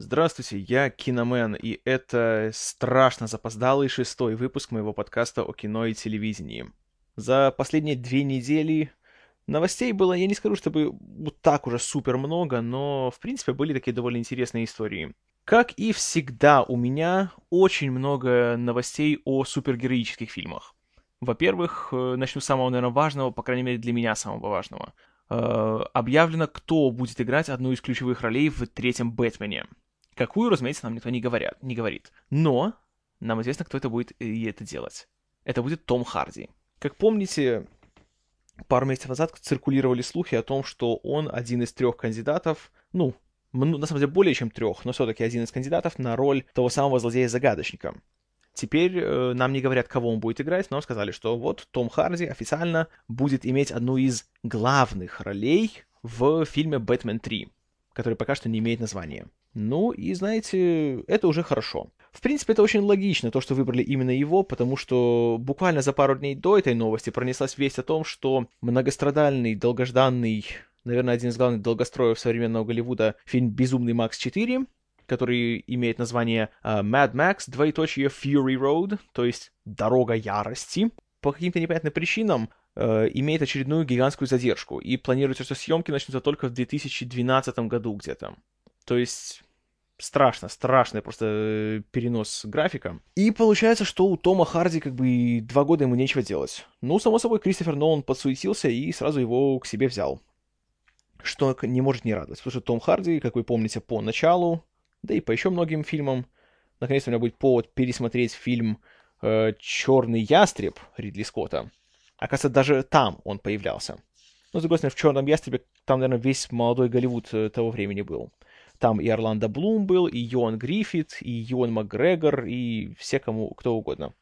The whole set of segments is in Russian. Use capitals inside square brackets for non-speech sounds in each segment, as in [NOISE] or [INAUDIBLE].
Здравствуйте, я Киномен, и это страшно запоздалый шестой выпуск моего подкаста о кино и телевидении. За последние две недели новостей было, я не скажу, чтобы вот так уже супер много, но, в принципе, были такие довольно интересные истории. Как и всегда, у меня очень много новостей о супергероических фильмах. Во-первых, э, начну с самого, наверное, важного, по крайней мере, для меня самого важного. Э, объявлено, кто будет играть одну из ключевых ролей в третьем Бэтмене. Какую, разумеется, нам никто не, говорят, не говорит. Но нам известно, кто это будет и это делать. Это будет Том Харди. Как помните, пару месяцев назад циркулировали слухи о том, что он один из трех кандидатов, ну, на самом деле более чем трех, но все-таки один из кандидатов на роль того самого злодея-загадочника. Теперь э, нам не говорят, кого он будет играть, но сказали, что вот Том Харди официально будет иметь одну из главных ролей в фильме «Бэтмен 3», который пока что не имеет названия. Ну, и знаете, это уже хорошо. В принципе, это очень логично, то, что выбрали именно его, потому что буквально за пару дней до этой новости пронеслась весть о том, что многострадальный, долгожданный, наверное, один из главных долгостроев современного Голливуда фильм «Безумный Макс 4», который имеет название uh, Mad Max, двоеточие Fury Road, то есть «Дорога ярости», по каким-то непонятным причинам uh, имеет очередную гигантскую задержку, и планируется, что съемки начнутся только в 2012 году где-то. То есть страшно, страшный просто э, перенос графика. И получается, что у Тома Харди как бы два года ему нечего делать. Ну, само собой, Кристофер Нолан подсуетился и сразу его к себе взял. Что не может не радовать, потому что Том Харди, как вы помните, по началу, да и по еще многим фильмам, наконец-то у меня будет повод пересмотреть фильм э, «Черный ястреб» Ридли Скотта. Оказывается, даже там он появлялся. Ну, с другой стороны, в «Черном ястребе» там, наверное, весь молодой Голливуд э, того времени был. Там и Орландо Блум был, и Йоан Гриффит, и Йоан Макгрегор, и все кому, кто угодно.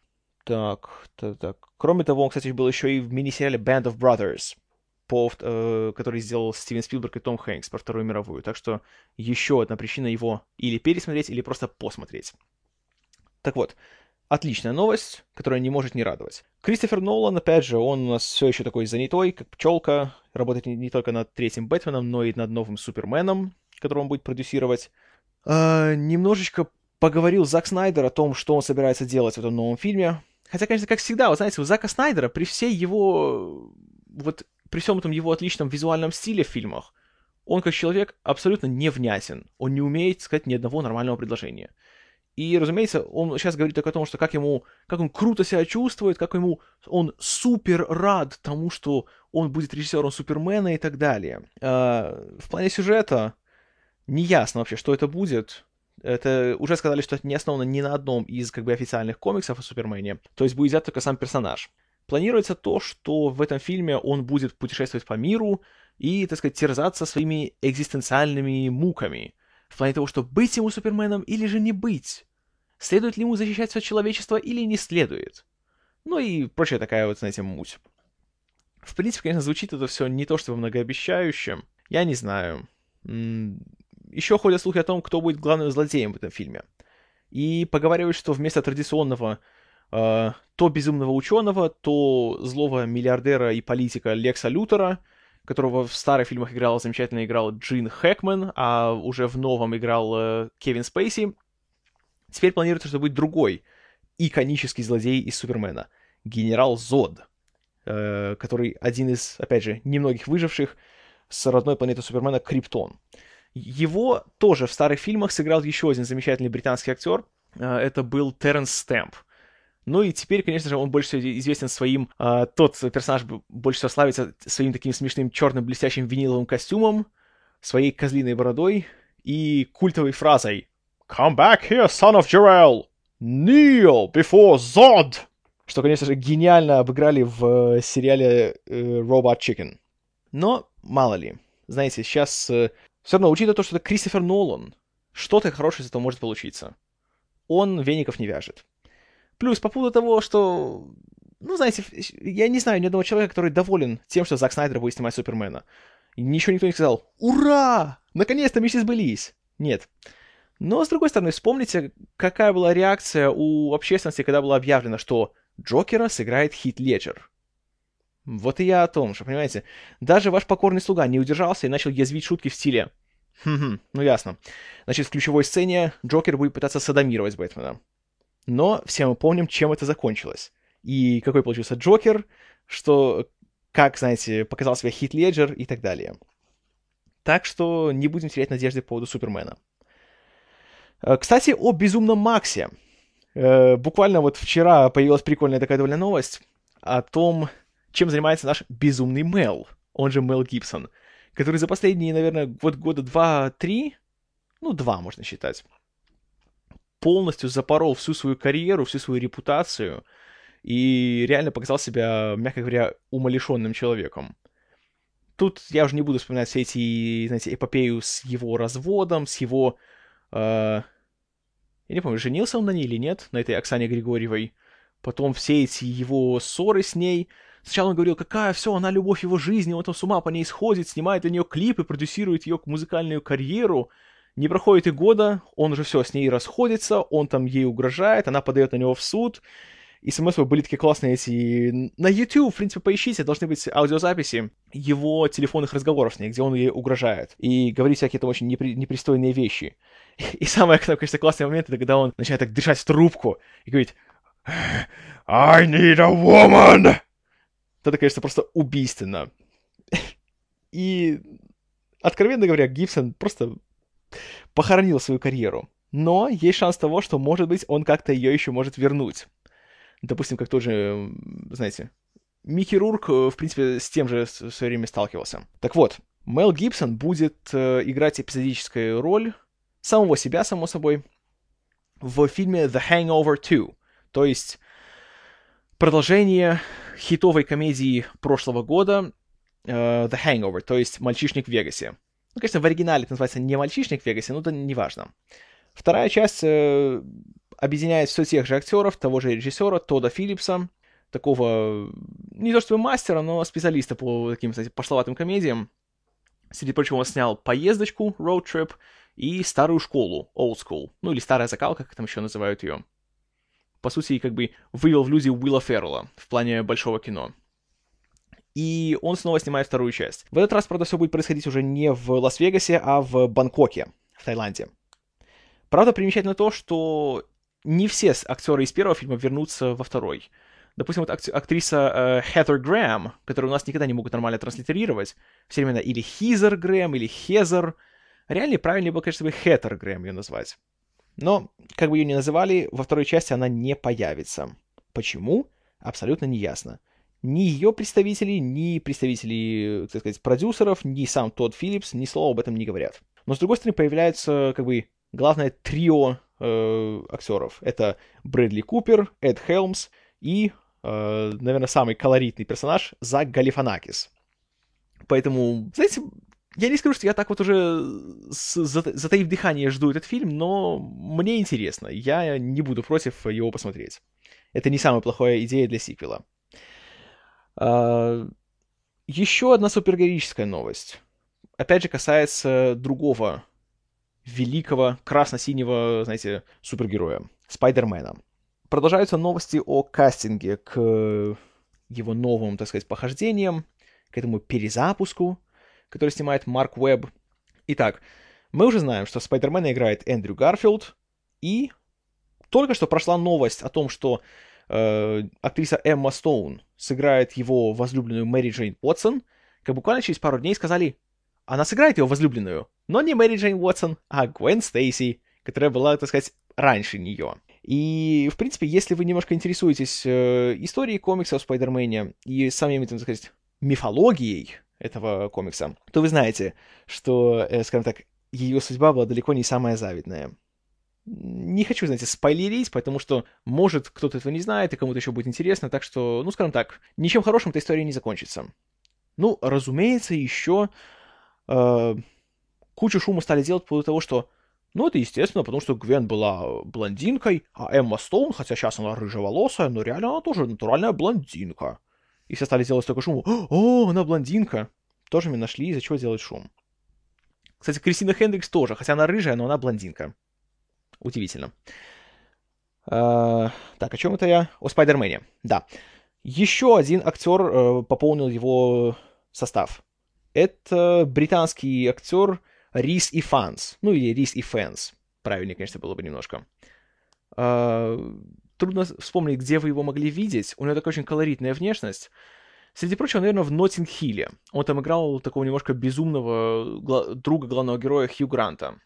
Так, так, так. Кроме того, он, кстати, был еще и в мини-сериале Band of Brothers, по, э, который сделал Стивен Спилберг и Том Хэнкс про Вторую мировую. Так что еще одна причина его или пересмотреть, или просто посмотреть. Так вот, отличная новость, которая не может не радовать. Кристофер Нолан, опять же, он у нас все еще такой занятой, как пчелка, работает не, не только над третьим Бэтменом, но и над новым Суперменом, который он будет продюсировать. А, немножечко поговорил Зак Снайдер о том, что он собирается делать в этом новом фильме. Хотя, конечно, как всегда, вы знаете, у Зака Снайдера при всей его... Вот при всем этом его отличном визуальном стиле в фильмах, он как человек абсолютно невнятен. Он не умеет сказать ни одного нормального предложения. И, разумеется, он сейчас говорит только о том, что как ему, как он круто себя чувствует, как ему, он супер рад тому, что он будет режиссером Супермена и так далее. А, в плане сюжета, не ясно вообще, что это будет. Это уже сказали, что это не основано ни на одном из как бы официальных комиксов о Супермене. То есть будет взят только сам персонаж. Планируется то, что в этом фильме он будет путешествовать по миру и, так сказать, терзаться своими экзистенциальными муками. В плане того, что быть ему Суперменом или же не быть. Следует ли ему защищать все человечество или не следует. Ну и прочая такая вот, знаете, муть. В принципе, конечно, звучит это все не то чтобы многообещающе. Я не знаю. Еще ходят слухи о том, кто будет главным злодеем в этом фильме. И поговаривают, что вместо традиционного э, то безумного ученого, то злого миллиардера и политика Лекса Лютера, которого в старых фильмах играл замечательно играл Джин Хэкман, а уже в новом играл э, Кевин Спейси. Теперь планируется, что будет другой иконический злодей из Супермена. Генерал Зод, э, который один из, опять же, немногих выживших с родной планеты Супермена Криптон. Его тоже в старых фильмах сыграл еще один замечательный британский актер. Э, это был Терренс Стэмп. Ну и теперь, конечно же, он больше всего известен своим... Э, тот персонаж больше всего славится своим таким смешным черным блестящим виниловым костюмом, своей козлиной бородой и культовой фразой «Come back here, son of Jarell! Kneel before Zod!» Что, конечно же, гениально обыграли в э, сериале э, Robot Chicken. Но мало ли. Знаете, сейчас э, все равно, учитывая то, что это Кристофер Нолан, что-то хорошее из этого может получиться. Он веников не вяжет. Плюс по поводу того, что... Ну, знаете, я не знаю ни одного человека, который доволен тем, что Зак Снайдер будет снимать Супермена. Ничего никто не сказал «Ура! Наконец-то мечты сбылись!» Нет. Но, с другой стороны, вспомните, какая была реакция у общественности, когда было объявлено, что Джокера сыграет Хит Леджер. Вот и я о том же, понимаете. Даже ваш покорный слуга не удержался и начал язвить шутки в стиле Хм, ну ясно. Значит, в ключевой сцене Джокер будет пытаться садомировать Бэтмена. Но все мы помним, чем это закончилось. И какой получился Джокер, что, как, знаете, показал себя Хит Леджер и так далее. Так что не будем терять надежды по поводу Супермена. Э, кстати, о Безумном Максе. Э, буквально вот вчера появилась прикольная такая довольно новость о том, чем занимается наш безумный Мел, он же Мел Гибсон, который за последние, наверное, вот года два-три, ну, два можно считать, полностью запорол всю свою карьеру, всю свою репутацию и реально показал себя, мягко говоря, умалишенным человеком. Тут я уже не буду вспоминать все эти, знаете, эпопею с его разводом, с его... Э, я не помню, женился он на ней или нет, на этой Оксане Григорьевой. Потом все эти его ссоры с ней. Сначала он говорил, какая все, она любовь его жизни, он там с ума по ней сходит, снимает для нее клипы, продюсирует ее музыкальную карьеру. Не проходит и года, он уже все, с ней расходится, он там ей угрожает, она подает на него в суд. И смс были такие классные эти... На YouTube, в принципе, поищите, должны быть аудиозаписи его телефонных разговоров с ней, где он ей угрожает. И говорит всякие там очень непри... непристойные вещи. [LAUGHS] И самое, конечно, классный момент, это когда он начинает так дышать в трубку и говорит «I need a woman!» Это, конечно, просто убийственно. И, откровенно говоря, Гибсон просто похоронил свою карьеру. Но есть шанс того, что, может быть, он как-то ее еще может вернуть. Допустим, как тоже, знаете, Микки Рурк, э, в принципе, с тем же в свое время сталкивался. Так вот, Мел Гибсон будет э, играть эпизодическую роль самого себя, само собой, в фильме The Hangover 2. То есть продолжение хитовой комедии прошлого года э, The Hangover, то есть «Мальчишник в Вегасе». Ну, конечно, в оригинале это называется не «Мальчишник в Вегасе», но это не важно. Вторая часть э, объединяет все тех же актеров, того же режиссера Тода Филлипса, такого не то чтобы мастера, но специалиста по таким, кстати, пошловатым комедиям. Среди прочего, он снял «Поездочку», «Road Trip» и «Старую школу», «Old School», ну или «Старая закалка», как там еще называют ее. По сути, как бы вывел в люди Уилла Феррелла в плане большого кино. И он снова снимает вторую часть. В этот раз, правда, все будет происходить уже не в Лас-Вегасе, а в Бангкоке, в Таиланде. Правда, примечательно то, что не все актеры из первого фильма вернутся во второй. Допустим, вот актриса э, Хэтер Грэм, которую у нас никогда не могут нормально транслитерировать, все время или Хизер Грэм, или Хезер. Реально правильнее было, конечно, бы Хэтер Грэм ее назвать. Но, как бы ее ни называли, во второй части она не появится. Почему? Абсолютно не ясно. Ни ее представители, ни представители, так сказать, продюсеров, ни сам Тодд Филлипс ни слова об этом не говорят. Но, с другой стороны, появляется, как бы, главное трио э, актеров. Это Брэдли Купер, Эд Хелмс и, э, наверное, самый колоритный персонаж Зак Галифанакис. Поэтому, знаете, я не скажу, что я так вот уже с, затаив дыхание жду этот фильм, но мне интересно. Я не буду против его посмотреть. Это не самая плохая идея для сиквела. А, еще одна супергероическая новость. Опять же, касается другого великого красно-синего, знаете, супергероя, Спайдермена. Продолжаются новости о кастинге к его новым, так сказать, похождениям, к этому перезапуску, который снимает Марк Уэбб. Итак, мы уже знаем, что Спайдермена играет Эндрю Гарфилд, и только что прошла новость о том, что э, актриса Эмма Стоун сыграет его возлюбленную Мэри Джейн Уотсон, как буквально через пару дней сказали, она сыграет его возлюбленную, но не Мэри Джейн Уотсон, а Гвен Стейси, которая была, так сказать, раньше нее. И, в принципе, если вы немножко интересуетесь э, историей комикса о Спайдермене и самим, так сказать, мифологией этого комикса, то вы знаете, что, э, скажем так, ее судьба была далеко не самая завидная. Не хочу, знаете, спойлерить, потому что, может, кто-то этого не знает, и кому-то еще будет интересно, так что, ну, скажем так, ничем хорошим эта история не закончится. Ну, разумеется, еще э, кучу шума стали делать по поводу того, что ну, это естественно, потому что Гвен была блондинкой, а Эмма Стоун, хотя сейчас она рыжеволосая, но реально она тоже натуральная блондинка. И все стали делать такой шум. О, она блондинка. Тоже мне нашли, из-за чего делать шум. Кстати, Кристина Хендрикс тоже, хотя она рыжая, но она блондинка. Удивительно. А, так, о чем это я? О Спайдермене. Да. Еще один актер э, пополнил его состав. Это британский актер Рис Иванс. Ну, или Рис Ифанс. Правильнее, конечно, было бы немножко. А, трудно вспомнить, где вы его могли видеть. У него такая очень колоритная внешность. Среди прочего, наверное, в Ноттинг-Хилле. Он там играл такого немножко безумного гла- друга главного героя Хью Гранта.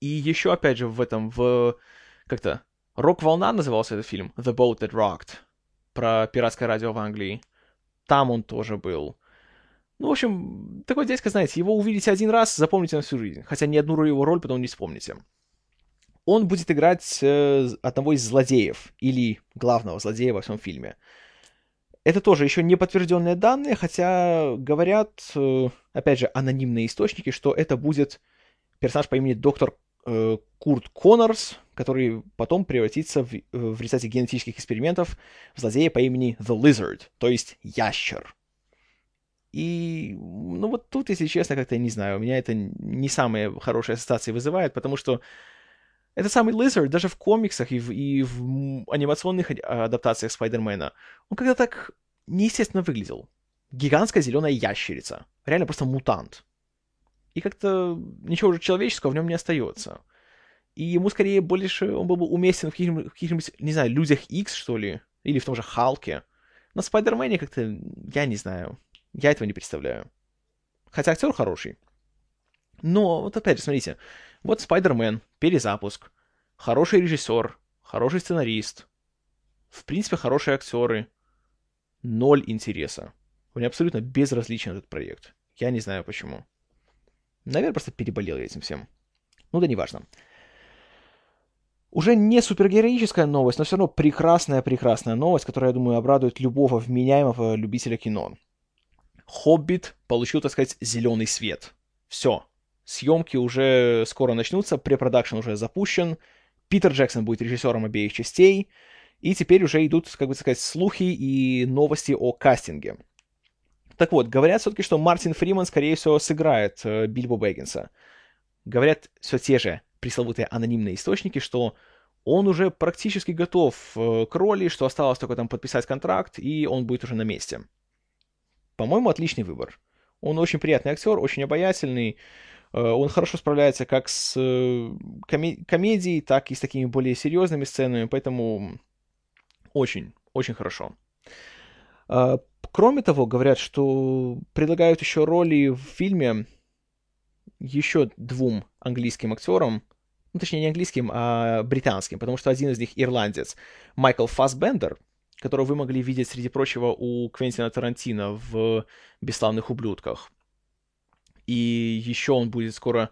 И еще, опять же, в этом, в... Как-то... «Рок-волна» назывался этот фильм. «The Boat That Rocked». Про пиратское радио в Англии. Там он тоже был. Ну, в общем, такой дядька, знаете, его увидите один раз, запомните на всю жизнь. Хотя ни одну его роль потом не вспомните. Он будет играть э, одного из злодеев, или главного злодея во всем фильме. Это тоже еще не подтвержденные данные, хотя говорят, э, опять же, анонимные источники, что это будет персонаж по имени доктор э, Курт Коннорс, который потом превратится в, в результате генетических экспериментов в злодея по имени The Lizard, то есть ящер. И, ну вот тут, если честно, как-то, не знаю, у меня это не самые хорошие ассоциации вызывает, потому что этот самый Lizard даже в комиксах и в, и в анимационных адаптациях Спайдермена, он когда так неестественно выглядел. Гигантская зеленая ящерица. Реально просто мутант. И как-то ничего уже человеческого в нем не остается. И ему скорее больше он был бы уместен в каких-нибудь, каких не знаю, Людях X, что ли, или в том же Халке. На Спайдермене как-то, я не знаю, я этого не представляю. Хотя актер хороший. Но вот опять же, смотрите, вот Спайдермен, перезапуск, хороший режиссер, хороший сценарист, в принципе, хорошие актеры, ноль интереса. Мне абсолютно безразличен этот проект. Я не знаю почему. Наверное, просто переболел я этим всем. Ну да неважно. Уже не супергероическая новость, но все равно прекрасная-прекрасная новость, которая, я думаю, обрадует любого вменяемого любителя кино. «Хоббит» получил, так сказать, зеленый свет. Все, Съемки уже скоро начнутся, препродакшн уже запущен, Питер Джексон будет режиссером обеих частей, и теперь уже идут, как бы сказать, слухи и новости о кастинге. Так вот, говорят все-таки, что Мартин Фриман, скорее всего, сыграет э, Бильбо Бэггинса. Говорят все те же пресловутые анонимные источники, что он уже практически готов э, к роли, что осталось только там подписать контракт, и он будет уже на месте. По-моему, отличный выбор. Он очень приятный актер, очень обаятельный, он хорошо справляется как с э, коме- комедией, так и с такими более серьезными сценами, поэтому очень, очень хорошо. А, кроме того, говорят, что предлагают еще роли в фильме еще двум английским актерам, ну, точнее, не английским, а британским, потому что один из них ирландец, Майкл Фассбендер, которого вы могли видеть, среди прочего, у Квентина Тарантино в «Бесславных ублюдках». И еще он будет скоро...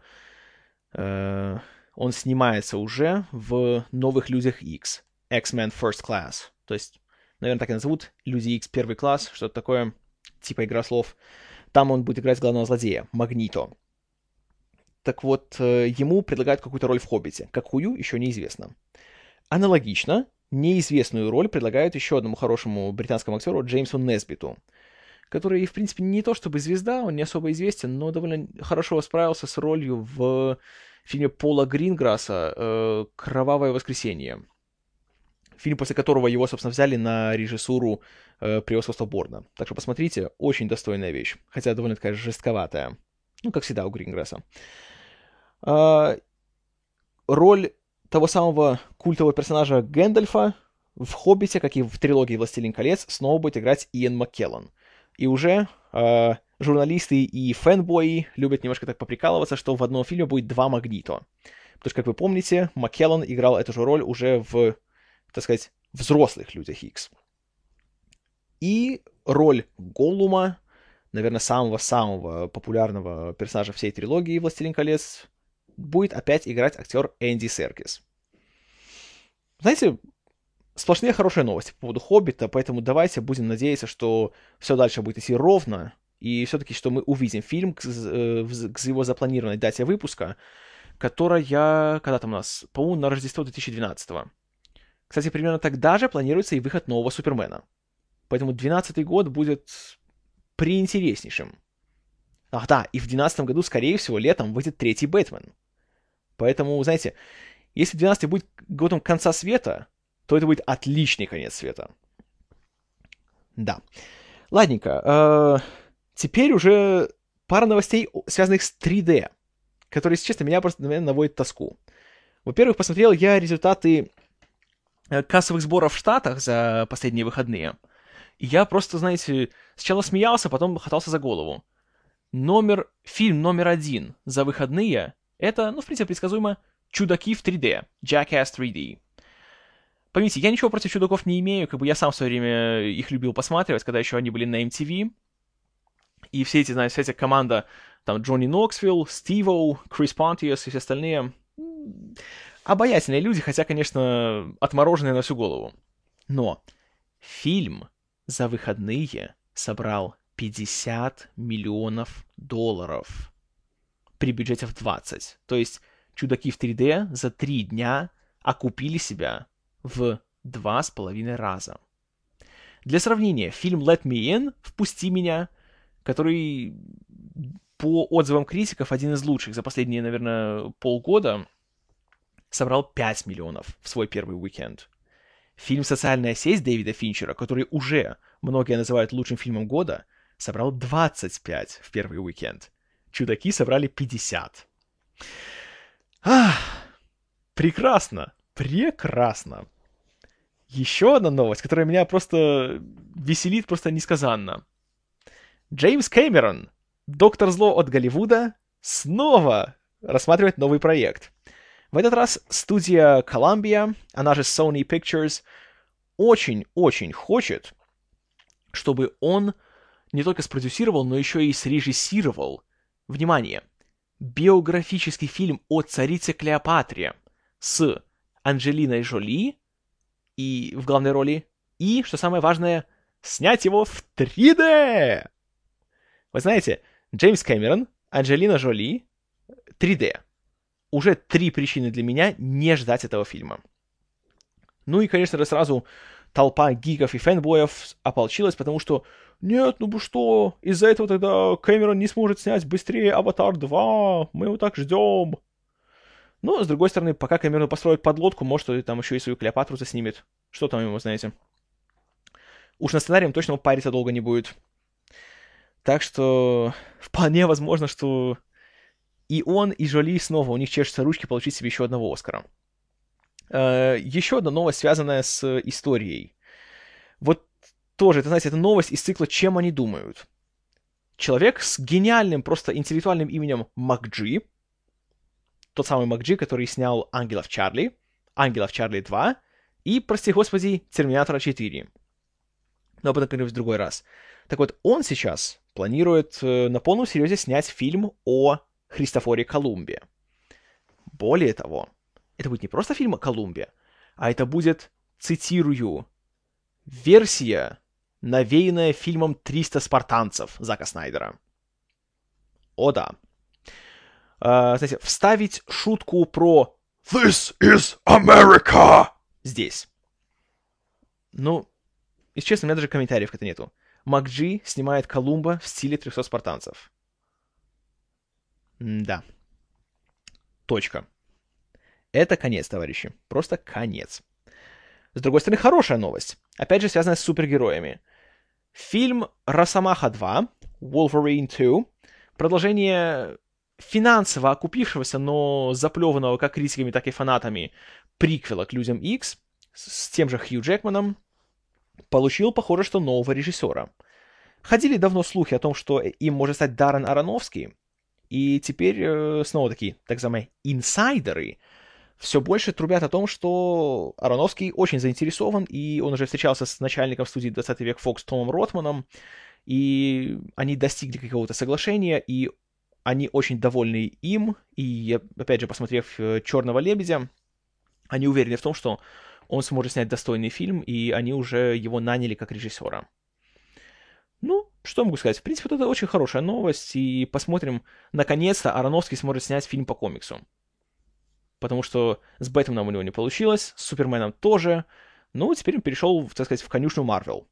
Э, он снимается уже в «Новых Людях X», X-Men First Class. То есть, наверное, так и назовут, Люди X первый класс, что-то такое, типа игра слов. Там он будет играть главного злодея, Магнито. Так вот, э, ему предлагают какую-то роль в «Хоббите». Какую, еще неизвестно. Аналогично, неизвестную роль предлагают еще одному хорошему британскому актеру Джеймсу Несбиту — который, в принципе, не то чтобы звезда, он не особо известен, но довольно хорошо справился с ролью в фильме Пола Гринграсса э, «Кровавое воскресенье». Фильм, после которого его, собственно, взяли на режиссуру э, «Превосходство Борна». Так что посмотрите, очень достойная вещь, хотя довольно такая жестковатая. Ну, как всегда у Гринграсса. Э, роль того самого культового персонажа Гэндальфа в «Хоббите», как и в трилогии «Властелин колец», снова будет играть Иэн Маккеллан — и уже э, журналисты и фэнбои любят немножко так поприкалываться, что в одном фильме будет два Магнито. Потому что, как вы помните, Маккеллан играл эту же роль уже в, так сказать, взрослых Людях Икс. И роль Голлума, наверное, самого-самого популярного персонажа всей трилогии «Властелин колец», будет опять играть актер Энди Серкис. Знаете, сплошные хорошие новости по поводу Хоббита, поэтому давайте будем надеяться, что все дальше будет идти ровно, и все-таки, что мы увидим фильм к, э, к его запланированной дате выпуска, которая, когда там у нас, по-моему, на Рождество 2012 -го. Кстати, примерно тогда же планируется и выход нового Супермена. Поэтому 12 год будет приинтереснейшим. Ах да, и в 2012 году, скорее всего, летом выйдет третий Бэтмен. Поэтому, знаете, если 12 будет годом конца света, то это будет отличный конец света. Да. Ладненько. Э, теперь уже пара новостей, связанных с 3D. который, если честно, меня просто наверное, наводит тоску. Во-первых, посмотрел я результаты э, кассовых сборов в Штатах за последние выходные. И я просто, знаете, сначала смеялся, потом хватался за голову. Номер, фильм номер один за выходные — это, ну, в принципе, предсказуемо, «Чудаки в 3D», «Jackass 3D». Поймите, я ничего против чудаков не имею, как бы я сам в свое время их любил посматривать, когда еще они были на MTV. И все эти, знаете, вся эта команда, там, Джонни Ноксвилл, Стиво, Крис Понтиус и все остальные, обаятельные люди, хотя, конечно, отмороженные на всю голову. Но фильм за выходные собрал 50 миллионов долларов при бюджете в 20. То есть чудаки в 3D за три дня окупили себя в два с половиной раза. Для сравнения, фильм Let Me In, «Впусти меня», который по отзывам критиков один из лучших за последние, наверное, полгода, собрал 5 миллионов в свой первый уикенд. Фильм «Социальная сеть» Дэвида Финчера, который уже многие называют лучшим фильмом года, собрал 25 в первый уикенд. «Чудаки» собрали 50. Ах, прекрасно, прекрасно. Еще одна новость, которая меня просто веселит просто несказанно. Джеймс Кэмерон, доктор зло от Голливуда, снова рассматривает новый проект. В этот раз студия Columbia, она же Sony Pictures, очень-очень хочет, чтобы он не только спродюсировал, но еще и срежиссировал, внимание, биографический фильм о царице Клеопатре с Анджелиной Жоли и в главной роли, и, что самое важное, снять его в 3D! Вы знаете, Джеймс Кэмерон, Анджелина Жоли, 3D. Уже три причины для меня не ждать этого фильма. Ну и, конечно же, сразу толпа гиков и фэнбоев ополчилась, потому что нет, ну бы что, из-за этого тогда Кэмерон не сможет снять быстрее Аватар 2, мы его так ждем. Ну, с другой стороны, пока Кэмерон построит подлодку, может, там еще и свою Клеопатру заснимет. Что там ему, знаете. Уж на сценарием точно париться долго не будет. Так что вполне возможно, что и он, и Жоли снова у них чешутся ручки получить себе еще одного Оскара. Э, еще одна новость, связанная с историей. Вот тоже, это, знаете, это новость из цикла «Чем они думают?». Человек с гениальным, просто интеллектуальным именем МакДжи, тот самый МакДжи, который снял «Ангелов Чарли», «Ангелов Чарли 2» и, прости господи, «Терминатора 4». Но об этом в другой раз. Так вот, он сейчас планирует э, на полном серьезе снять фильм о Христофоре Колумбе. Более того, это будет не просто фильм о Колумбе, а это будет, цитирую, версия, навеянная фильмом «300 спартанцев» Зака Снайдера. О да. А, знаете, вставить шутку про «This is America» здесь. Ну, если честно, у меня даже комментариев к этому нету. Макджи снимает Колумба в стиле 300 спартанцев. М да. Точка. Это конец, товарищи. Просто конец. С другой стороны, хорошая новость. Опять же, связанная с супергероями. Фильм «Росомаха 2», «Wolverine 2», продолжение финансово окупившегося, но заплеванного как критиками, так и фанатами приквела к «Людям X с тем же Хью Джекманом, получил, похоже, что нового режиссера. Ходили давно слухи о том, что им может стать Даррен Аронофский, и теперь э, снова такие, так называемые, инсайдеры все больше трубят о том, что Ароновский очень заинтересован, и он уже встречался с начальником студии 20 век Fox Томом Ротманом, и они достигли какого-то соглашения, и они очень довольны им, и, опять же, посмотрев э, «Черного лебедя», они уверены в том, что он сможет снять достойный фильм, и они уже его наняли как режиссера. Ну, что могу сказать? В принципе, это очень хорошая новость, и посмотрим, наконец-то Ароновский сможет снять фильм по комиксу. Потому что с Бэтменом у него не получилось, с Суперменом тоже. Ну, теперь он перешел, так сказать, в конюшню Марвел.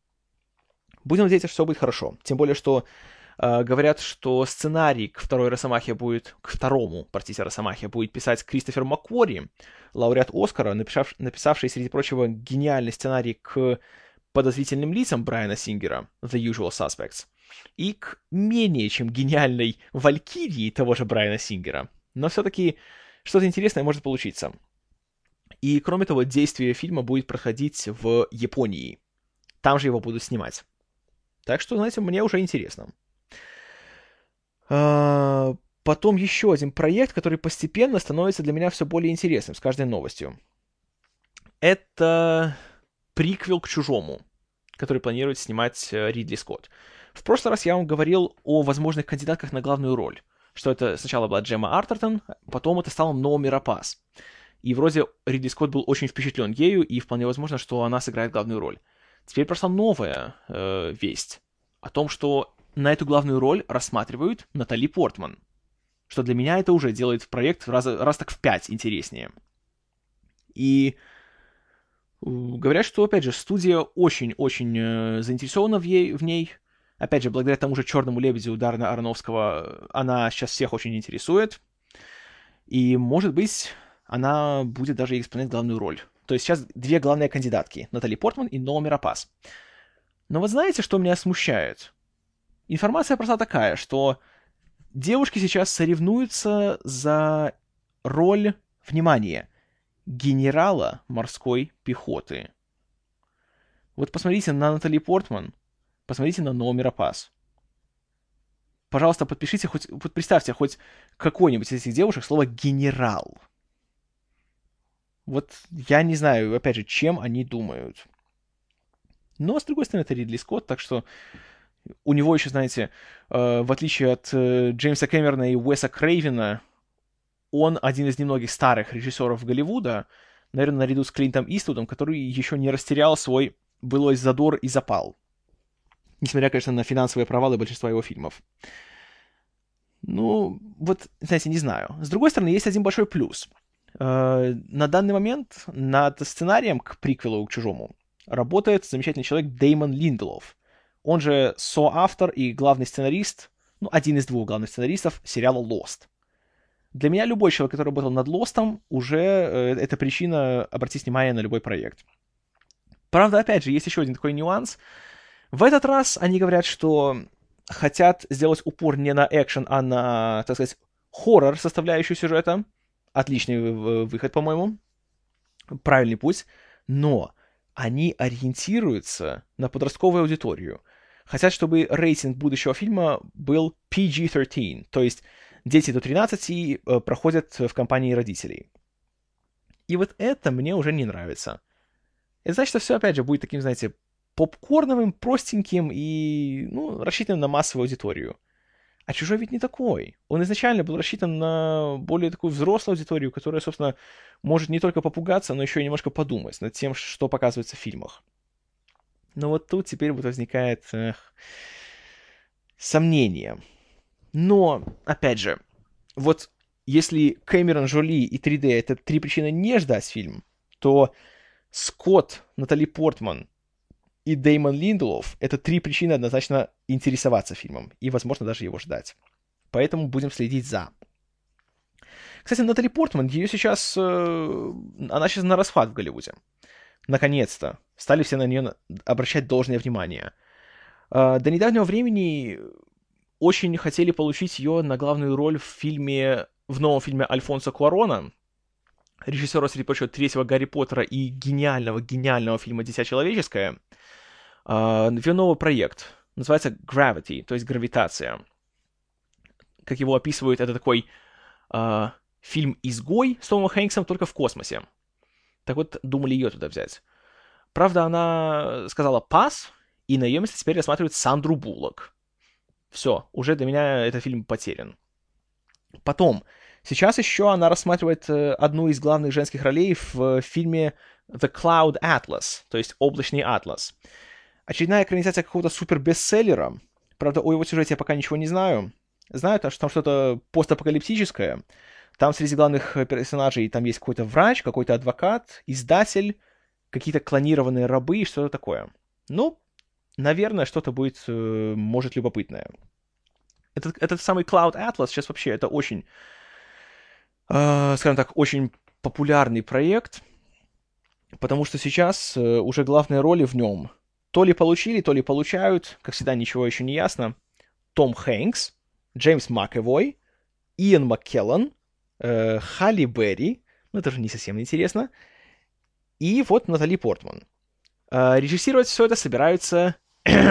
Будем надеяться, что все будет хорошо. Тем более, что говорят, что сценарий к второй Росомахе будет, к второму, простите, Росомахе будет писать Кристофер Маккори, лауреат Оскара, написав, написавший, среди прочего, гениальный сценарий к подозрительным лицам Брайана Сингера, The Usual Suspects, и к менее чем гениальной Валькирии того же Брайана Сингера, но все-таки что-то интересное может получиться. И кроме того, действие фильма будет проходить в Японии. Там же его будут снимать. Так что, знаете, мне уже интересно. А, потом еще один проект, который постепенно становится для меня все более интересным с каждой новостью. Это приквел к «Чужому», который планирует снимать э, Ридли Скотт. В прошлый раз я вам говорил о возможных кандидатках на главную роль. Что это сначала была Джема Артертон, потом это стала Номи Рапас. И вроде Ридли Скотт был очень впечатлен ею, и вполне возможно, что она сыграет главную роль. Теперь прошла новая э, весть о том, что на эту главную роль рассматривают Натали Портман. Что для меня это уже делает проект раз, раз так в пять интереснее. И говорят, что, опять же, студия очень-очень э, заинтересована в, ей, в ней. Опять же, благодаря тому же «Черному лебедю» Дарна Ароновского она сейчас всех очень интересует. И, может быть, она будет даже исполнять главную роль. То есть сейчас две главные кандидатки — Натали Портман и Ноа Мирапас. Но вот знаете, что меня смущает? Информация просто такая, что девушки сейчас соревнуются за роль, внимание, генерала морской пехоты. Вот посмотрите на Натали Портман, посмотрите на Ноу Мирапас. Пожалуйста, подпишите хоть, вот представьте хоть какой-нибудь из этих девушек слово «генерал». Вот я не знаю, опять же, чем они думают. Но, с другой стороны, это Ридли Скотт, так что у него еще, знаете, э, в отличие от э, Джеймса Кэмерона и Уэса Крейвена, он один из немногих старых режиссеров Голливуда, наверное, наряду с Клинтом Иствудом, который еще не растерял свой былой задор и запал. Несмотря, конечно, на финансовые провалы большинства его фильмов. Ну, вот, знаете, не знаю. С другой стороны, есть один большой плюс. Э, на данный момент над сценарием к приквелу к «Чужому» работает замечательный человек Деймон Линделов. Он же соавтор и главный сценарист, ну, один из двух главных сценаристов сериала Lost. Для меня любой человек, который работал над Лостом, уже э, это причина обратить внимание на любой проект. Правда, опять же, есть еще один такой нюанс. В этот раз они говорят, что хотят сделать упор не на экшен, а на, так сказать, хоррор составляющую сюжета. Отличный выход, по-моему. Правильный путь. Но они ориентируются на подростковую аудиторию. Хотят, чтобы рейтинг будущего фильма был PG-13, то есть дети до 13 э, проходят в компании родителей. И вот это мне уже не нравится. Это значит, что все, опять же, будет таким, знаете, попкорновым, простеньким и, ну, рассчитанным на массовую аудиторию. А «Чужой» ведь не такой. Он изначально был рассчитан на более такую взрослую аудиторию, которая, собственно, может не только попугаться, но еще и немножко подумать над тем, что показывается в фильмах. Но вот тут теперь вот возникает эх, сомнение. Но, опять же, вот если Кэмерон, Жоли и 3D — это три причины не ждать фильм, то Скотт, Натали Портман и Деймон Линдлов — это три причины однозначно интересоваться фильмом и, возможно, даже его ждать. Поэтому будем следить за. Кстати, Натали Портман, ее сейчас... Э, она сейчас на расхват в Голливуде. Наконец-то. Стали все на нее обращать должное внимание. Э, до недавнего времени очень хотели получить ее на главную роль в фильме, в новом фильме Альфонсо Куарона, режиссера, среди прочего, третьего Гарри Поттера и гениального, гениального фильма «Дитя человеческое», Uh, новый проект. Называется Gravity, то есть гравитация. Как его описывают, это такой uh, фильм «Изгой» с Томом Хэнксом только в космосе. Так вот, думали ее туда взять. Правда, она сказала «пас», и на ее место теперь рассматривают Сандру Буллок. Все, уже для меня этот фильм потерян. Потом, сейчас еще она рассматривает э, одну из главных женских ролей в фильме The Cloud Atlas, то есть «Облачный атлас». Очередная экранизация какого-то супер-бестселлера. Правда, о его сюжете я пока ничего не знаю. Знаю, что там что-то постапокалиптическое. Там среди главных персонажей там есть какой-то врач, какой-то адвокат, издатель, какие-то клонированные рабы и что-то такое. Ну, наверное, что-то будет, э, может, любопытное. Этот, этот самый Cloud Atlas сейчас вообще это очень, э, скажем так, очень популярный проект, потому что сейчас э, уже главные роли в нем то ли получили, то ли получают, как всегда, ничего еще не ясно. Том Хэнкс, Джеймс Макэвой, Иэн Маккеллан э, Халли Берри, ну это же не совсем интересно, и вот Натали Портман. Э, режиссировать все это собираются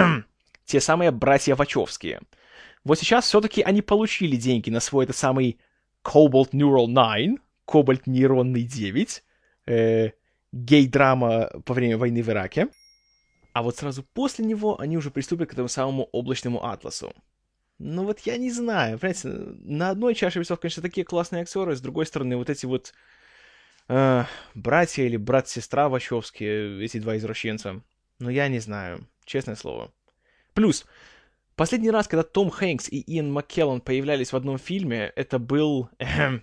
[CLEARS THROAT] те самые братья Вачовские. Вот сейчас все-таки они получили деньги на свой этот самый Cobalt Neural 9, Кобальт нейронный 9, э, гей-драма по время войны в Ираке. А вот сразу после него они уже приступят к этому самому облачному атласу. Ну вот я не знаю, понимаете, на одной чаше весов, конечно, такие классные актеры, с другой стороны, вот эти вот э, братья или брат-сестра Вачовские, эти два извращенца. Ну я не знаю, честное слово. Плюс, последний раз, когда Том Хэнкс и Иэн Маккеллан появлялись в одном фильме, это был э,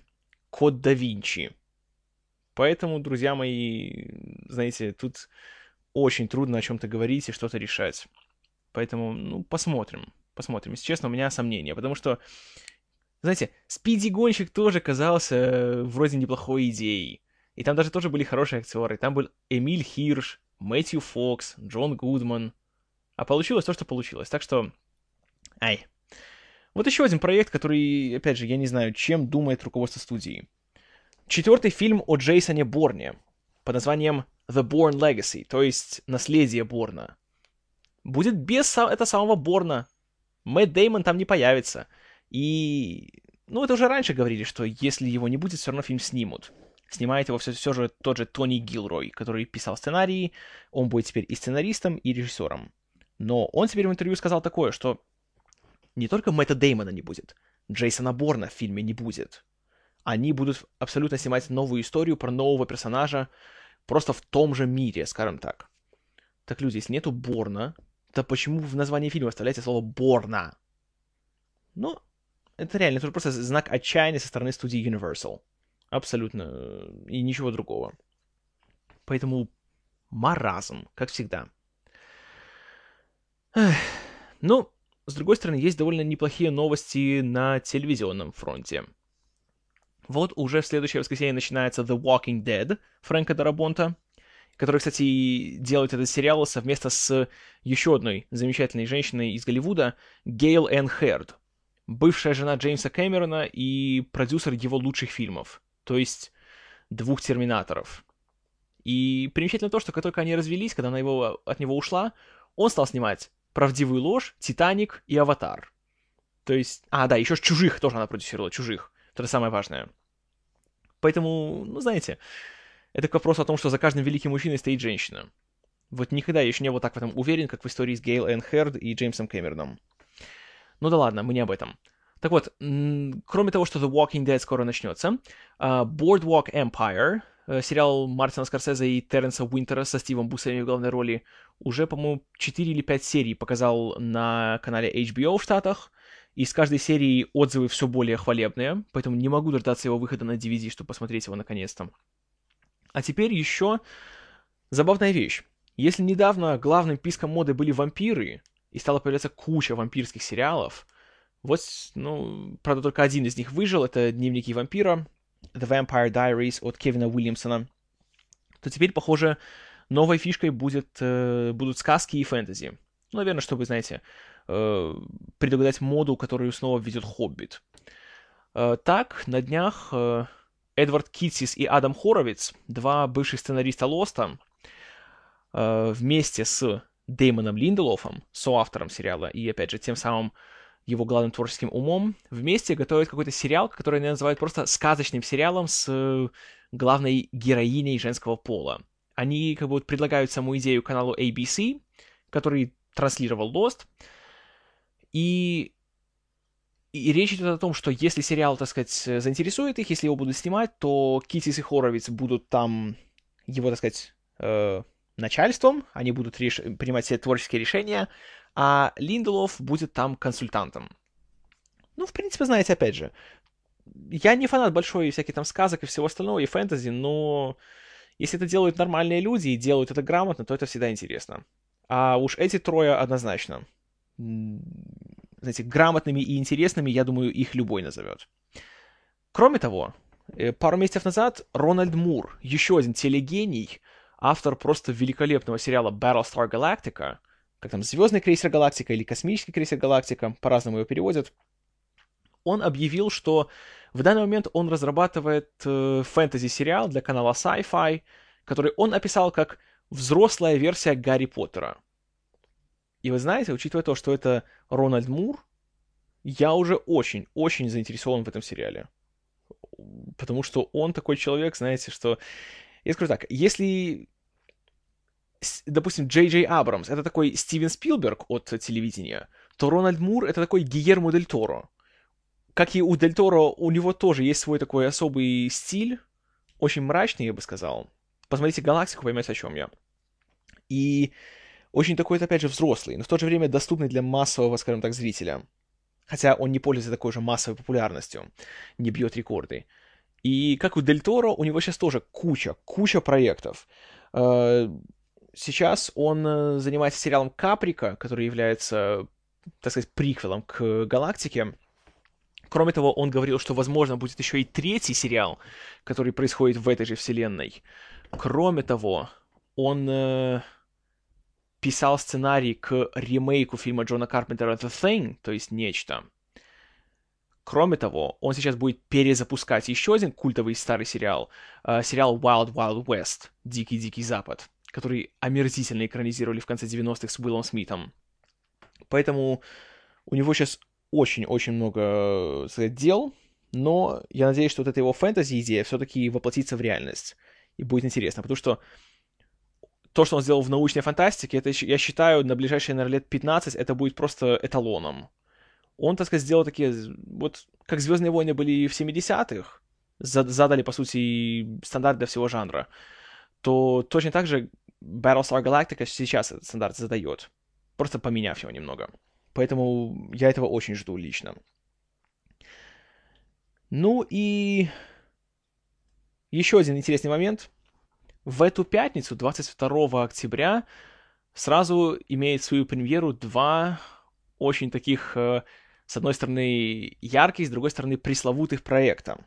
Код да Винчи. Поэтому, друзья мои, знаете, тут очень трудно о чем-то говорить и что-то решать. Поэтому, ну, посмотрим. Посмотрим. Если честно, у меня сомнения, потому что, знаете, Спиди-гонщик тоже казался э, вроде неплохой идеей. И там даже тоже были хорошие актеры. Там был Эмиль Хирш, Мэтью Фокс, Джон Гудман. А получилось то, что получилось. Так что, ай. Вот еще один проект, который, опять же, я не знаю, чем думает руководство студии. Четвертый фильм о Джейсоне Борне под названием The Born Legacy, то есть Наследие Борна. Будет без этого самого Борна. Мэтт Деймон там не появится. И... Ну, это уже раньше говорили, что если его не будет, все равно фильм снимут. Снимает его все, все же тот же Тони Гилрой, который писал сценарии. Он будет теперь и сценаристом, и режиссером. Но он теперь в интервью сказал такое, что не только Мэтта Деймона не будет, Джейсона Борна в фильме не будет. Они будут абсолютно снимать новую историю про нового персонажа, просто в том же мире, скажем так. Так, люди, если нету Борна, то почему в названии фильма оставляете слово Борна? Ну, это реально, это просто знак отчаяния со стороны студии Universal. Абсолютно. И ничего другого. Поэтому маразм, как всегда. Эх. Ну, с другой стороны, есть довольно неплохие новости на телевизионном фронте. Вот уже в следующее воскресенье начинается The Walking Dead Фрэнка Дарабонта, который, кстати, делает этот сериал совместно с еще одной замечательной женщиной из Голливуда, Гейл Энн Херд, бывшая жена Джеймса Кэмерона и продюсер его лучших фильмов, то есть двух Терминаторов. И примечательно то, что как только они развелись, когда она его, от него ушла, он стал снимать «Правдивую ложь», «Титаник» и «Аватар». То есть... А, да, еще «Чужих» тоже она продюсировала, «Чужих». Это самое важное. Поэтому, ну, знаете, это к вопросу о том, что за каждым великим мужчиной стоит женщина. Вот никогда я еще не был так в этом уверен, как в истории с Гейл Энн Херд и Джеймсом Кэмероном. Ну да ладно, мы не об этом. Так вот, кроме того, что The Walking Dead скоро начнется, а, Boardwalk Empire, э, сериал Мартина Скорсезе и Терренса Уинтера со Стивом Бусами в главной роли, уже, по-моему, 4 или 5 серий показал на канале HBO в Штатах, и с каждой серии отзывы все более хвалебные, поэтому не могу дождаться его выхода на DVD, чтобы посмотреть его наконец-то. А теперь еще забавная вещь. Если недавно главным писком моды были вампиры, и стала появляться куча вампирских сериалов, вот, ну, правда, только один из них выжил, это «Дневники вампира», The Vampire Diaries от Кевина Уильямсона, то теперь, похоже, новой фишкой будет, э, будут сказки и фэнтези. Ну, наверное, чтобы, знаете, э, предугадать моду, которую снова введет Хоббит. Э, так, на днях э, Эдвард Китсис и Адам Хоровиц, два бывших сценариста Лоста, э, вместе с Дэймоном Линделофом, соавтором сериала, и, опять же, тем самым его главным творческим умом, вместе готовят какой-то сериал, который они называют просто сказочным сериалом с э, главной героиней женского пола. Они как бы вот предлагают саму идею каналу ABC, который транслировал Lost, и, и речь идет о том, что если сериал, так сказать, заинтересует их, если его будут снимать, то Китис и Хоровиц будут там его, так сказать, э, начальством, они будут реш... принимать все творческие решения, а Линделов будет там консультантом. Ну, в принципе, знаете, опять же, я не фанат большой всяких там сказок и всего остального, и фэнтези, но если это делают нормальные люди и делают это грамотно, то это всегда интересно. А уж эти трое однозначно знаете, грамотными и интересными, я думаю, их любой назовет. Кроме того, э, пару месяцев назад Рональд Мур, еще один телегений, автор просто великолепного сериала Battlestar Galactica, как там Звездный крейсер Галактика или Космический крейсер Галактика, по-разному его переводят, он объявил, что В данный момент он разрабатывает э, фэнтези-сериал для канала Sci-Fi, который он описал как взрослая версия Гарри Поттера. И вы знаете, учитывая то, что это Рональд Мур, я уже очень-очень заинтересован в этом сериале. Потому что он такой человек, знаете, что... Я скажу так, если допустим, Джей Джей Абрамс — это такой Стивен Спилберг от телевидения, то Рональд Мур — это такой Гиермо Дель Торо. Как и у Дель Торо, у него тоже есть свой такой особый стиль, очень мрачный, я бы сказал. Посмотрите «Галактику», поймете, о чем я. И очень такой, опять же, взрослый, но в то же время доступный для массового, скажем так, зрителя. Хотя он не пользуется такой же массовой популярностью, не бьет рекорды. И как у Дель Торо, у него сейчас тоже куча, куча проектов. Э, сейчас он э, занимается сериалом «Каприка», который является, так сказать, приквелом к «Галактике». Кроме того, он говорил, что, возможно, будет еще и третий сериал, который происходит в этой же вселенной. Кроме того, он э, писал сценарий к ремейку фильма Джона Карпентера «The Thing», то есть «Нечто». Кроме того, он сейчас будет перезапускать еще один культовый старый сериал, э, сериал Wild Wild West, Дикий-Дикий Запад который омерзительно экранизировали в конце 90-х с Уиллом Смитом. Поэтому у него сейчас очень-очень много сказать, дел, но я надеюсь, что вот эта его фэнтези-идея все-таки воплотится в реальность. И будет интересно, потому что то, что он сделал в научной фантастике, это, я считаю, на ближайшие, наверное, лет 15 это будет просто эталоном. Он, так сказать, сделал такие, вот как «Звездные войны» были в 70-х, задали, по сути, стандарт для всего жанра, то точно так же Battlestar Galactica сейчас этот стандарт задает, просто поменяв его немного. Поэтому я этого очень жду лично. Ну и еще один интересный момент. В эту пятницу, 22 октября, сразу имеет свою премьеру два очень таких, э, с одной стороны, ярких, с другой стороны, пресловутых проекта.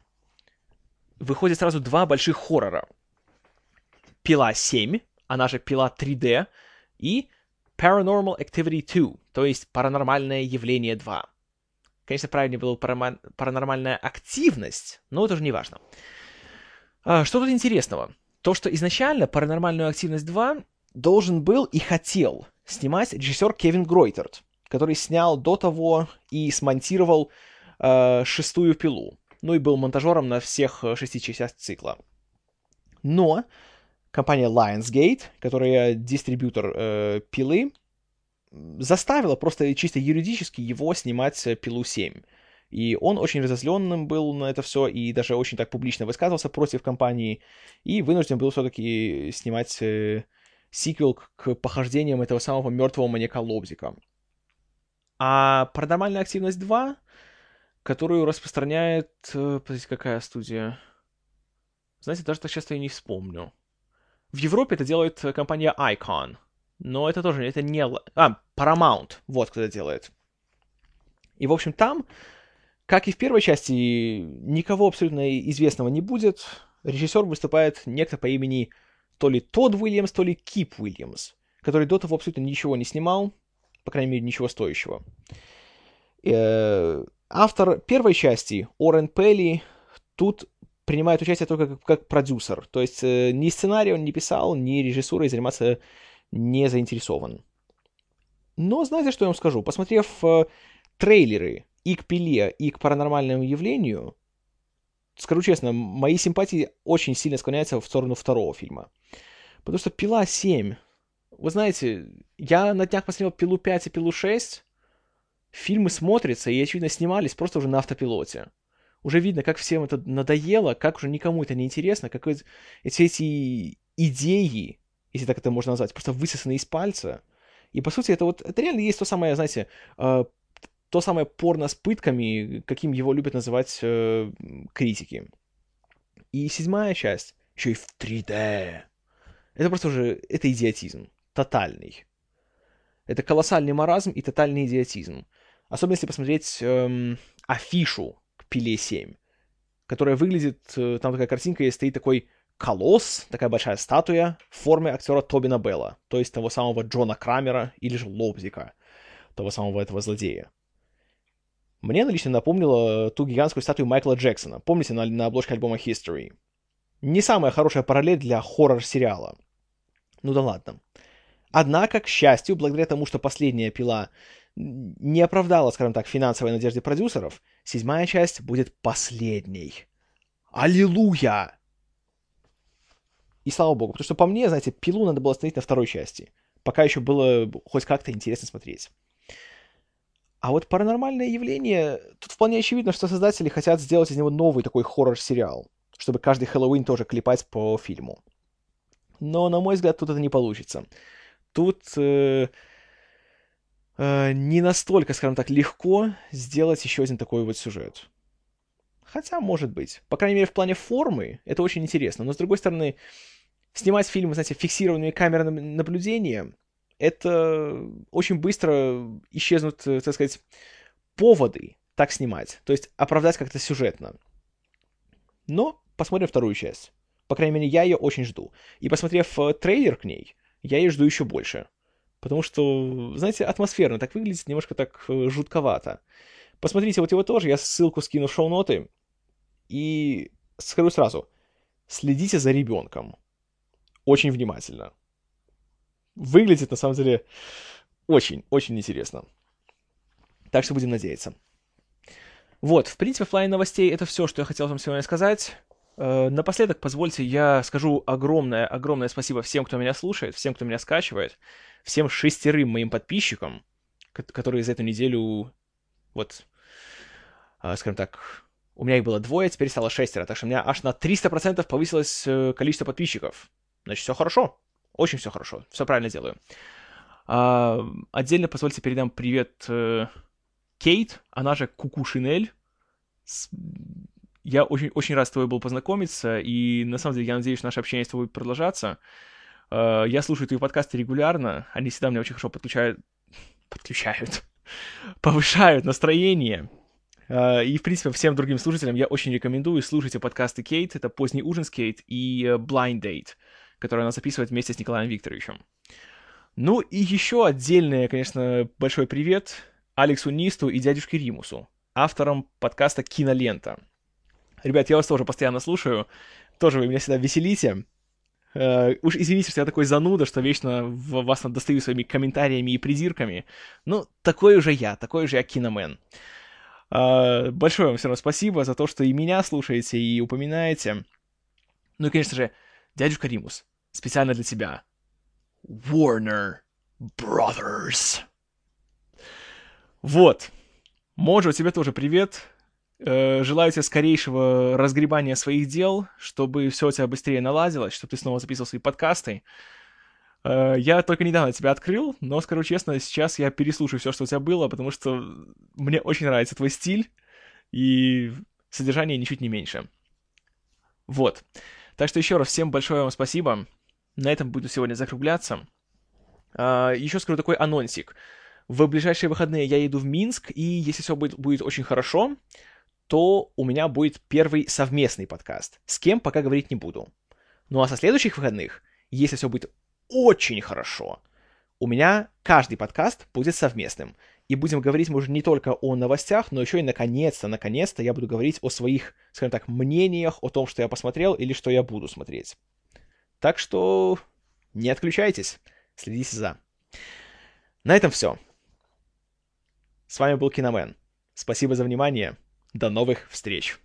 Выходит сразу два больших хоррора. «Пила 7», она же пила 3D, и Paranormal Activity 2, то есть Паранормальное явление 2. Конечно, правильнее было паранормальная активность, но это уже не важно. А, что тут интересного? То, что изначально Паранормальную активность 2 должен был и хотел снимать режиссер Кевин Гройтерт, который снял до того и смонтировал э, шестую пилу. Ну и был монтажером на всех шести частях цикла. Но компания Lionsgate, которая дистрибьютор э, пилы, заставила просто чисто юридически его снимать э, пилу 7. И он очень разозленным был на это все, и даже очень так публично высказывался против компании, и вынужден был все-таки снимать э, сиквел к, похождениям этого самого мертвого маньяка Лобзика. А «Паранормальная активность 2», которую распространяет... Э, подождите, какая студия? Знаете, даже так часто я не вспомню. В Европе это делает компания Icon. Но это тоже, это не... А, Paramount. Вот кто это делает. И, в общем, там, как и в первой части, никого абсолютно известного не будет. Режиссер выступает некто по имени то ли Тодд Уильямс, то ли Кип Уильямс, который до того абсолютно ничего не снимал, по крайней мере, ничего стоящего. Э, автор первой части, Орен Пелли, тут принимает участие только как, как продюсер. То есть э, ни сценарий он не писал, ни режиссурой заниматься не заинтересован. Но знаете, что я вам скажу? Посмотрев э, трейлеры и к «Пиле», и к «Паранормальному явлению», скажу честно, мои симпатии очень сильно склоняются в сторону второго фильма. Потому что «Пила 7», вы знаете, я на днях посмотрел «Пилу 5» и «Пилу 6», фильмы смотрятся и, очевидно, снимались просто уже на автопилоте уже видно, как всем это надоело, как уже никому это не интересно, как эти, эти идеи, если так это можно назвать, просто высосаны из пальца. И, по сути, это вот, это реально есть то самое, знаете, э, то самое порно с пытками, каким его любят называть э, критики. И седьмая часть, еще и в 3D. Это просто уже, это идиотизм. Тотальный. Это колоссальный маразм и тотальный идиотизм. Особенно если посмотреть эм, афишу Пиле 7, которая выглядит, э, там такая картинка есть, стоит такой колосс, такая большая статуя в форме актера Тобина Белла, то есть того самого Джона Крамера или же Лобзика, того самого этого злодея. Мне она лично напомнила ту гигантскую статую Майкла Джексона. Помните, на, на обложке альбома History? Не самая хорошая параллель для хоррор-сериала. Ну да ладно. Однако, к счастью, благодаря тому, что последняя пила не оправдала, скажем так, финансовой надежды продюсеров, седьмая часть будет последней. Аллилуйя! И слава богу, потому что по мне, знаете, пилу надо было остановить на второй части. Пока еще было хоть как-то интересно смотреть. А вот паранормальное явление, тут вполне очевидно, что создатели хотят сделать из него новый такой хоррор-сериал, чтобы каждый Хэллоуин тоже клепать по фильму. Но, на мой взгляд, тут это не получится. Тут э, э, не настолько, скажем так, легко сделать еще один такой вот сюжет. Хотя, может быть. По крайней мере, в плане формы это очень интересно. Но, с другой стороны, снимать фильмы, знаете, фиксированными камерами наблюдения, это очень быстро исчезнут, э, так сказать, поводы так снимать. То есть оправдать как-то сюжетно. Но посмотрим вторую часть. По крайней мере, я ее очень жду. И посмотрев э, трейлер к ней, я ее жду еще больше. Потому что, знаете, атмосферно так выглядит, немножко так э, жутковато. Посмотрите вот его тоже, я ссылку скину в шоу-ноты. И скажу сразу, следите за ребенком. Очень внимательно выглядит, на самом деле, очень-очень интересно. Так что будем надеяться. Вот, в принципе, в плане новостей это все, что я хотел вам сегодня сказать. Э, напоследок, позвольте, я скажу огромное-огромное спасибо всем, кто меня слушает, всем, кто меня скачивает, всем шестерым моим подписчикам, которые за эту неделю, вот, э, скажем так, у меня их было двое, теперь стало шестеро, так что у меня аж на 300% повысилось э, количество подписчиков. Значит, все хорошо. Очень все хорошо, все правильно делаю. А, отдельно позвольте передам привет э, Кейт, она же Куку Шинель. С... Я очень, очень рад с тобой был познакомиться, и на самом деле я надеюсь, что наше общение с тобой будет продолжаться. Uh, я слушаю твои подкасты регулярно, они всегда меня очень хорошо подключают, подключают, [LAUGHS] повышают настроение. Uh, и, в принципе, всем другим слушателям я очень рекомендую слушайте подкасты Кейт, это «Поздний ужин с Кейт» и «Blind Date» которую она записывает вместе с Николаем Викторовичем. Ну и еще отдельное, конечно, большой привет Алексу Нисту и дядюшке Римусу, авторам подкаста «Кинолента». Ребят, я вас тоже постоянно слушаю, тоже вы меня всегда веселите. Uh, уж извините, что я такой зануда, что вечно вас достаю своими комментариями и придирками. Ну, такой уже я, такой уже я киномен. Uh, большое вам все равно спасибо за то, что и меня слушаете, и упоминаете. Ну и, конечно же, дядюшка Римус, специально для тебя. Warner Brothers. Вот. Моджо, тебе тоже привет. Э, желаю тебе скорейшего разгребания своих дел, чтобы все у тебя быстрее наладилось, чтобы ты снова записывал свои подкасты. Э, я только недавно тебя открыл, но скажу честно, сейчас я переслушаю все, что у тебя было, потому что мне очень нравится твой стиль и содержание ничуть не меньше. Вот. Так что еще раз всем большое вам спасибо. На этом буду сегодня закругляться. А, еще скажу такой анонсик. В ближайшие выходные я еду в Минск, и если все будет, будет очень хорошо, то у меня будет первый совместный подкаст. С кем пока говорить не буду. Ну а со следующих выходных, если все будет очень хорошо, у меня каждый подкаст будет совместным. И будем говорить мы уже не только о новостях, но еще и наконец-то, наконец-то я буду говорить о своих, скажем так, мнениях, о том, что я посмотрел или что я буду смотреть. Так что не отключайтесь, следите за. На этом все. С вами был Киномен. Спасибо за внимание. До новых встреч.